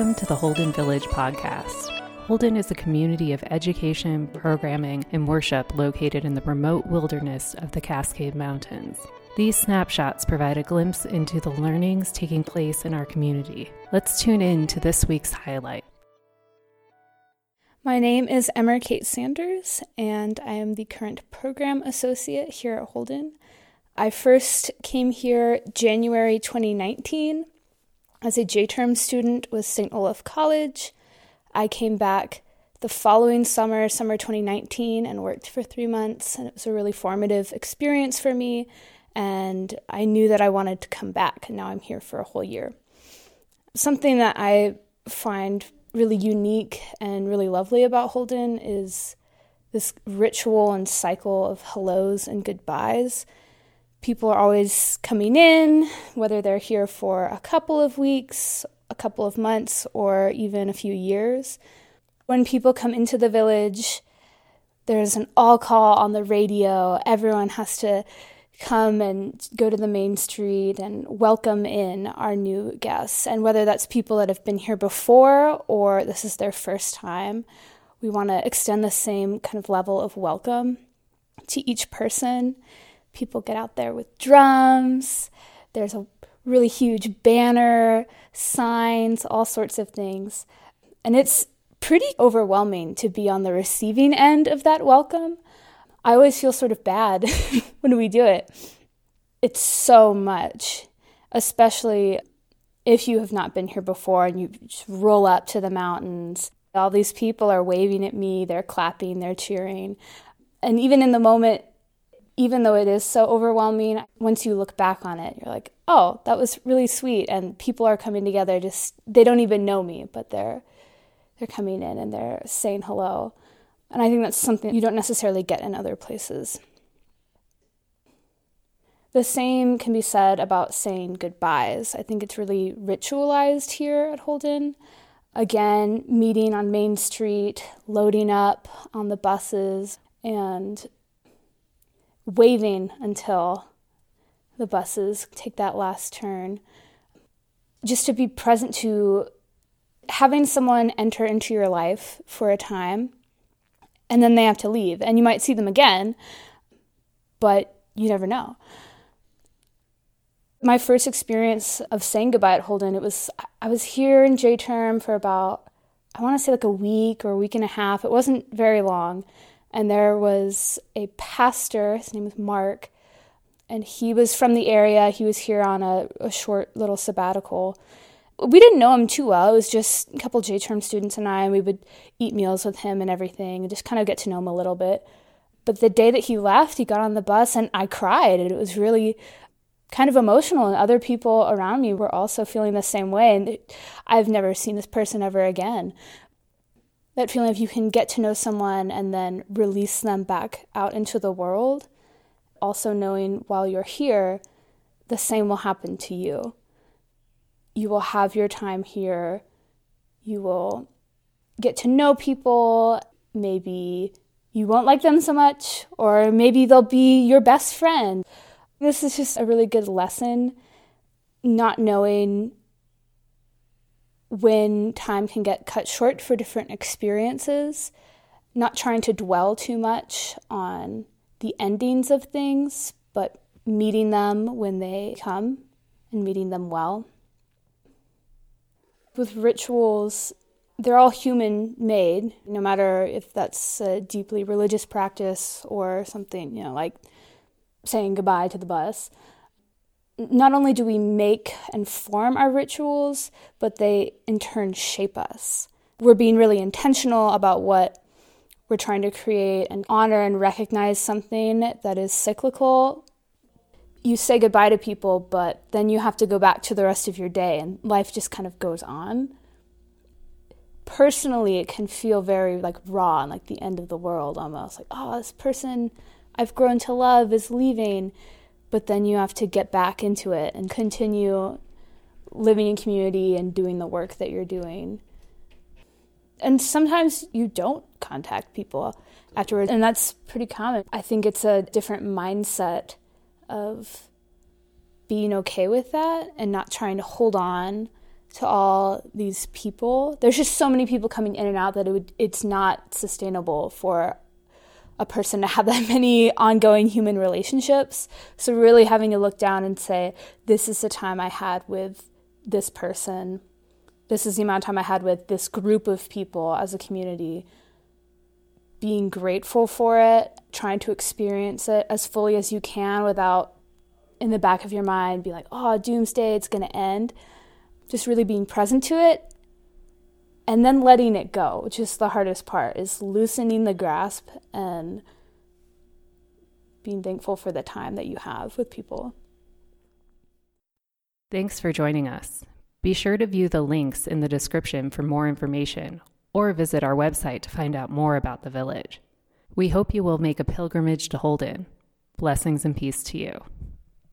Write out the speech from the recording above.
Welcome to the Holden Village podcast. Holden is a community of education, programming, and worship located in the remote wilderness of the Cascade Mountains. These snapshots provide a glimpse into the learnings taking place in our community. Let's tune in to this week's highlight. My name is Emer Kate Sanders, and I am the current program associate here at Holden. I first came here January 2019 as a J term student with St. Olaf College. I came back the following summer, summer 2019, and worked for three months. And it was a really formative experience for me. And I knew that I wanted to come back. And now I'm here for a whole year. Something that I find really unique and really lovely about Holden is this ritual and cycle of hellos and goodbyes people are always coming in, whether they're here for a couple of weeks, a couple of months, or even a few years. When people come into the village, there's an all call on the radio. Everyone has to come and go to the main street and welcome in our new guests. And whether that's people that have been here before or this is their first time, we want to extend the same kind of level of welcome to each person people get out there with drums. There's a really huge banner, signs, all sorts of things. And it's pretty overwhelming to be on the receiving end of that welcome. I always feel sort of bad when we do it. It's so much, especially if you have not been here before and you roll up to the mountains. All these people are waving at me, they're clapping, they're cheering. And even in the moment, even though it is so overwhelming, once you look back on it, you're like, oh, that was really sweet. And people are coming together, just they don't even know me, but they're they're coming in and they're saying hello. And I think that's something you don't necessarily get in other places. The same can be said about saying goodbyes. I think it's really ritualized here at Holden. Again, meeting on Main Street, loading up on the buses, and waving until the buses take that last turn. Just to be present to having someone enter into your life for a time and then they have to leave. And you might see them again, but you never know. My first experience of saying goodbye at Holden, it was I was here in J term for about I want to say like a week or a week and a half. It wasn't very long and there was a pastor, his name was Mark, and he was from the area. He was here on a, a short little sabbatical. We didn't know him too well. It was just a couple J term students and I, and we would eat meals with him and everything, and just kind of get to know him a little bit. But the day that he left, he got on the bus, and I cried, and it was really kind of emotional and other people around me were also feeling the same way and I've never seen this person ever again that feeling of you can get to know someone and then release them back out into the world. Also, knowing while you're here, the same will happen to you. You will have your time here. You will get to know people. Maybe you won't like them so much, or maybe they'll be your best friend. This is just a really good lesson, not knowing when time can get cut short for different experiences, not trying to dwell too much on the endings of things, but meeting them when they come and meeting them well. With rituals, they're all human made, no matter if that's a deeply religious practice or something, you know, like saying goodbye to the bus not only do we make and form our rituals, but they in turn shape us. We're being really intentional about what we're trying to create and honor and recognize something that is cyclical. You say goodbye to people, but then you have to go back to the rest of your day, and life just kind of goes on. Personally, it can feel very like raw and like the end of the world almost. Like, oh, this person I've grown to love is leaving but then you have to get back into it and continue living in community and doing the work that you're doing. And sometimes you don't contact people afterwards, and that's pretty common. I think it's a different mindset of being okay with that and not trying to hold on to all these people. There's just so many people coming in and out that it would, it's not sustainable for a person to have that many ongoing human relationships. So, really having to look down and say, this is the time I had with this person. This is the amount of time I had with this group of people as a community. Being grateful for it, trying to experience it as fully as you can without in the back of your mind be like, oh, doomsday, it's going to end. Just really being present to it and then letting it go, which is the hardest part, is loosening the grasp and being thankful for the time that you have with people. Thanks for joining us. Be sure to view the links in the description for more information or visit our website to find out more about the village. We hope you will make a pilgrimage to Holden. Blessings and peace to you.